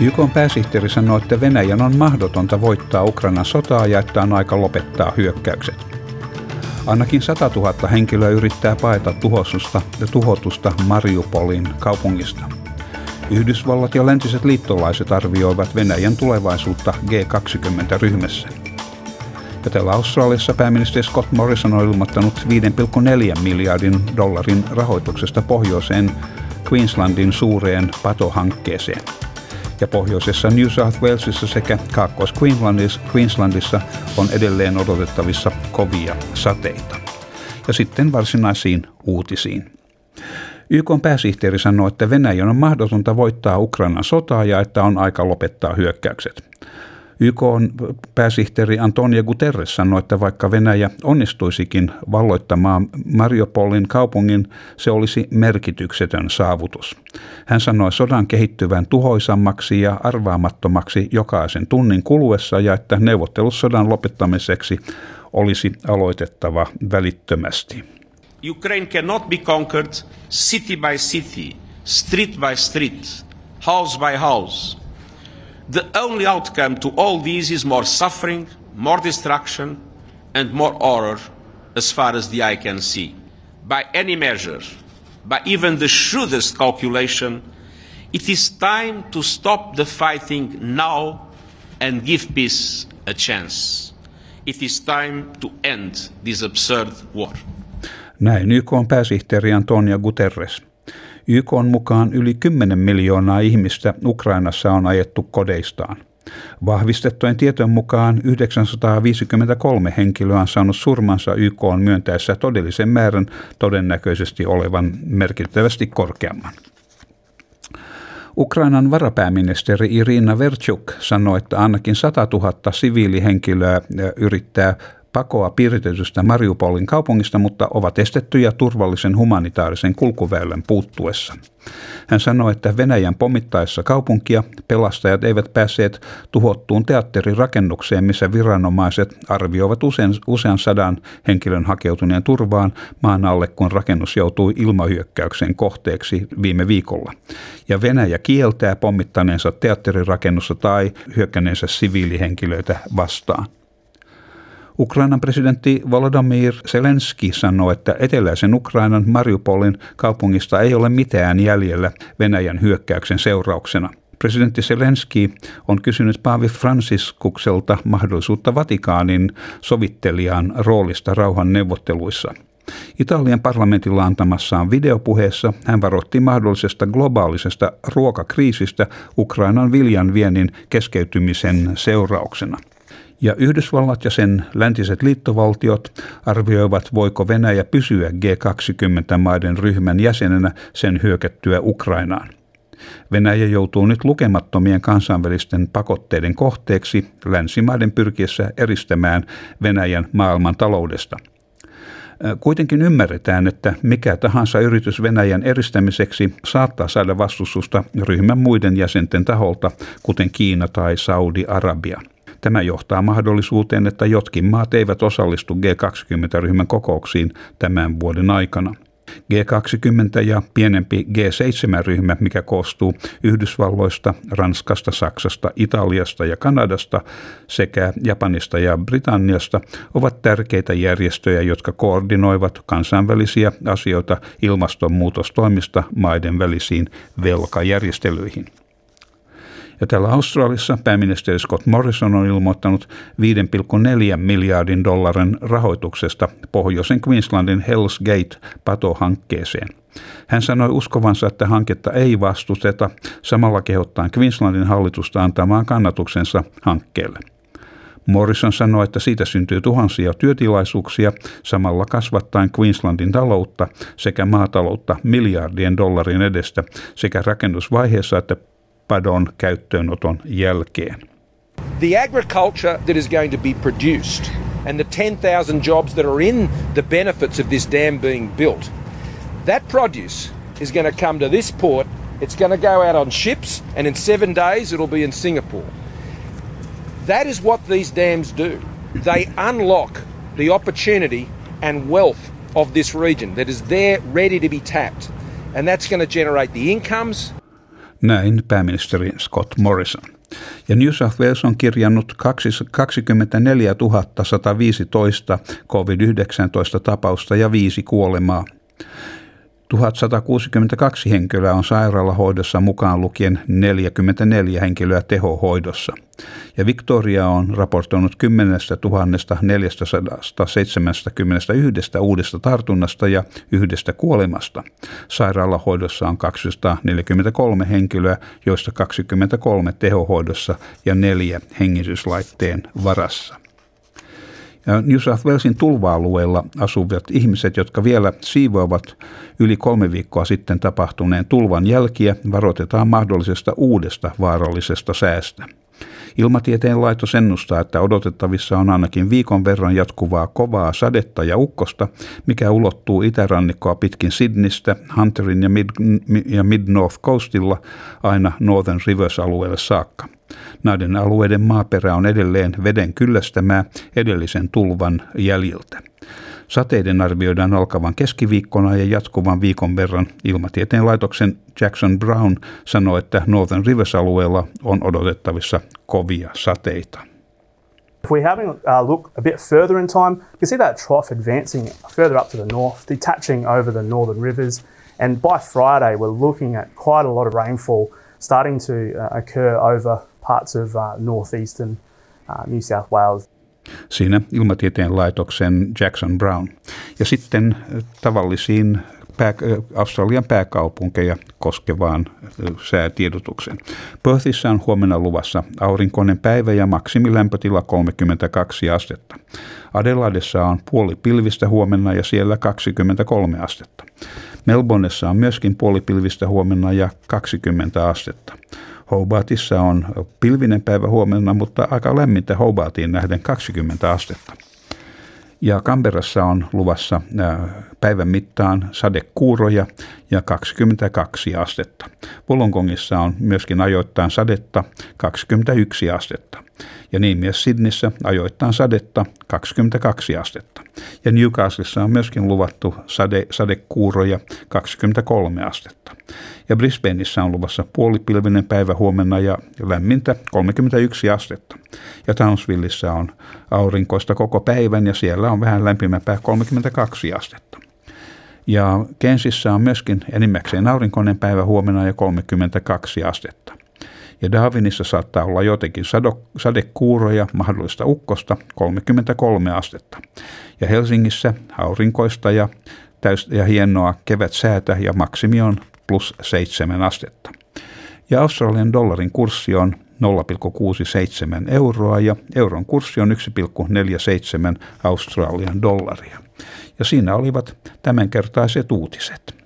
YK pääsihteeri sanoi, että Venäjän on mahdotonta voittaa Ukrainan sotaa ja että on aika lopettaa hyökkäykset. Ainakin 100 000 henkilöä yrittää paeta tuhosusta ja tuhotusta Mariupolin kaupungista. Yhdysvallat ja läntiset liittolaiset arvioivat Venäjän tulevaisuutta G20-ryhmässä. Ja täällä Australiassa pääministeri Scott Morrison on ilmoittanut 5,4 miljardin dollarin rahoituksesta pohjoiseen Queenslandin suureen patohankkeeseen ja pohjoisessa New South Walesissa sekä Kaakkois-Queenslandissa Queenslandissa on edelleen odotettavissa kovia sateita. Ja sitten varsinaisiin uutisiin. YK pääsihteeri sanoi, että Venäjän on mahdotonta voittaa Ukrainan sotaa ja että on aika lopettaa hyökkäykset. YK on pääsihteeri Antonio Guterres sanoi, että vaikka Venäjä onnistuisikin valloittamaan Mariupolin kaupungin, se olisi merkityksetön saavutus. Hän sanoi sodan kehittyvän tuhoisammaksi ja arvaamattomaksi jokaisen tunnin kuluessa ja että neuvottelut sodan lopettamiseksi olisi aloitettava välittömästi. Ukraine cannot be conquered city by city, street by street, house by house – The only outcome to all this is more suffering, more destruction, and more horror as far as the eye can see. By any measure, by even the shrewdest calculation, it is time to stop the fighting now and give peace a chance. It is time to end this absurd war. Näin YK on pääsihteeri Antonio Guterres. YK on mukaan yli 10 miljoonaa ihmistä Ukrainassa on ajettu kodeistaan. Vahvistettujen tietojen mukaan 953 henkilöä on saanut surmansa YK on myöntäessä todellisen määrän todennäköisesti olevan merkittävästi korkeamman. Ukrainan varapääministeri Irina Verchuk sanoi, että ainakin 100 000 siviilihenkilöä yrittää pakoa piiritetystä Mariupolin kaupungista, mutta ovat estettyjä turvallisen humanitaarisen kulkuväylän puuttuessa. Hän sanoi, että Venäjän pommittaessa kaupunkia pelastajat eivät päässeet tuhottuun teatterirakennukseen, missä viranomaiset arvioivat usean, usean sadan henkilön hakeutuneen turvaan maan alle, kun rakennus joutui ilmahyökkäyksen kohteeksi viime viikolla. Ja Venäjä kieltää pommittaneensa teatterirakennusta tai hyökkäneensä siviilihenkilöitä vastaan. Ukrainan presidentti Volodymyr Zelensky sanoi, että eteläisen Ukrainan Mariupolin kaupungista ei ole mitään jäljellä Venäjän hyökkäyksen seurauksena. Presidentti Zelensky on kysynyt Paavi Fransiskukselta mahdollisuutta Vatikaanin sovittelijan roolista rauhan neuvotteluissa. Italian parlamentilla antamassaan videopuheessa hän varoitti mahdollisesta globaalisesta ruokakriisistä Ukrainan viljan viennin keskeytymisen seurauksena ja Yhdysvallat ja sen läntiset liittovaltiot arvioivat, voiko Venäjä pysyä G20-maiden ryhmän jäsenenä sen hyökättyä Ukrainaan. Venäjä joutuu nyt lukemattomien kansainvälisten pakotteiden kohteeksi länsimaiden pyrkiessä eristämään Venäjän maailman taloudesta. Kuitenkin ymmärretään, että mikä tahansa yritys Venäjän eristämiseksi saattaa saada vastustusta ryhmän muiden jäsenten taholta, kuten Kiina tai Saudi-Arabia. Tämä johtaa mahdollisuuteen, että jotkin maat eivät osallistu G20-ryhmän kokouksiin tämän vuoden aikana. G20 ja pienempi G7-ryhmä, mikä koostuu Yhdysvalloista, Ranskasta, Saksasta, Italiasta ja Kanadasta sekä Japanista ja Britanniasta, ovat tärkeitä järjestöjä, jotka koordinoivat kansainvälisiä asioita ilmastonmuutostoimista maiden välisiin velkajärjestelyihin. Ja täällä Australiassa pääministeri Scott Morrison on ilmoittanut 5,4 miljardin dollarin rahoituksesta pohjoisen Queenslandin Hells Gate-patohankkeeseen. Hän sanoi uskovansa, että hanketta ei vastusteta, samalla kehottaen Queenslandin hallitusta antamaan kannatuksensa hankkeelle. Morrison sanoi, että siitä syntyy tuhansia työtilaisuuksia, samalla kasvattaen Queenslandin taloutta sekä maataloutta miljardien dollarin edestä sekä rakennusvaiheessa että padon käyttöönoton jälkeen. The agriculture that is going to be produced and the 10,000 jobs that are in the benefits of this dam being built. That produce is going to come to this port. It's going to go out on ships, and in seven days it'll be in Singapore. That is what these dams do. They unlock the opportunity and wealth of this region that is there ready to be tapped. And that's going to generate the incomes. Näin pääministeri Scott Morrison. Ja New South Wales on kirjannut 24 115 COVID-19 tapausta ja viisi kuolemaa. 1162 henkilöä on sairaalahoidossa mukaan lukien 44 henkilöä tehohoidossa. Ja Victoria on raportoinut 10 471 uudesta tartunnasta ja yhdestä kuolemasta. Sairaalahoidossa on 243 henkilöä, joista 23 tehohoidossa ja neljä hengityslaitteen varassa. New South Walesin tulva-alueella asuvat ihmiset, jotka vielä siivoavat yli kolme viikkoa sitten tapahtuneen tulvan jälkiä, varoitetaan mahdollisesta uudesta vaarallisesta säästä. Ilmatieteen laitos ennustaa, että odotettavissa on ainakin viikon verran jatkuvaa kovaa sadetta ja ukkosta, mikä ulottuu itärannikkoa pitkin Sydneystä, Hunterin ja Mid- ja Mid-North Coastilla aina Northern Rivers-alueelle saakka. Näiden alueiden maaperä on edelleen veden kyllästämää edellisen tulvan jäljiltä. Sateiden arvioidaan alkavan keskiviikkona ja jatkuvan viikon verran. Ilmatieteen laitoksen Jackson Brown sanoi, että Northern Rivers-alueella on odotettavissa kovia sateita. If we having a uh, look a bit further in time, you can see that trough advancing further up to the north, detaching over the northern rivers. And by Friday, we're looking at quite a lot of rainfall starting to uh, occur over parts of uh, northeastern uh, New South Wales. Siinä ilmatieteen laitoksen Jackson Brown. Ja sitten äh, tavallisiin pää, äh, Australian pääkaupunkeja koskevaan äh, säätiedotukseen. Perthissä on huomenna luvassa aurinkoinen päivä ja maksimilämpötila 32 astetta. Adelaidessa on puoli pilvistä huomenna ja siellä 23 astetta. Melbourneessa on myöskin puolipilvistä huomenna ja 20 astetta. Hobartissa on pilvinen päivä huomenna, mutta aika lämmintä Hobartiin nähden 20 astetta. Ja Kamperassa on luvassa päivän mittaan sadekuuroja ja 22 astetta. Wollongongissa on myöskin ajoittain sadetta 21 astetta. Ja niin myös Sydneyssä ajoittain sadetta 22 astetta. Ja Newcastlessa on myöskin luvattu sade, sadekuuroja 23 astetta. Ja Brisbaneissa on luvassa puolipilvinen päivä huomenna ja lämmintä 31 astetta. Ja Townsvilleissa on aurinkoista koko päivän ja siellä on vähän lämpimämpää 32 astetta. Ja Kensissä on myöskin enimmäkseen aurinkoinen päivä huomenna ja 32 astetta. Ja Darwinissa saattaa olla jotenkin sadekuuroja, mahdollista ukkosta, 33 astetta. Ja Helsingissä aurinkoista ja, täys, ja hienoa kevätsäätä ja maksimi on plus 7 astetta. Ja Australian dollarin kurssi on 0,67 euroa ja euron kurssi on 1,47 Australian dollaria. Ja siinä olivat tämänkertaiset uutiset.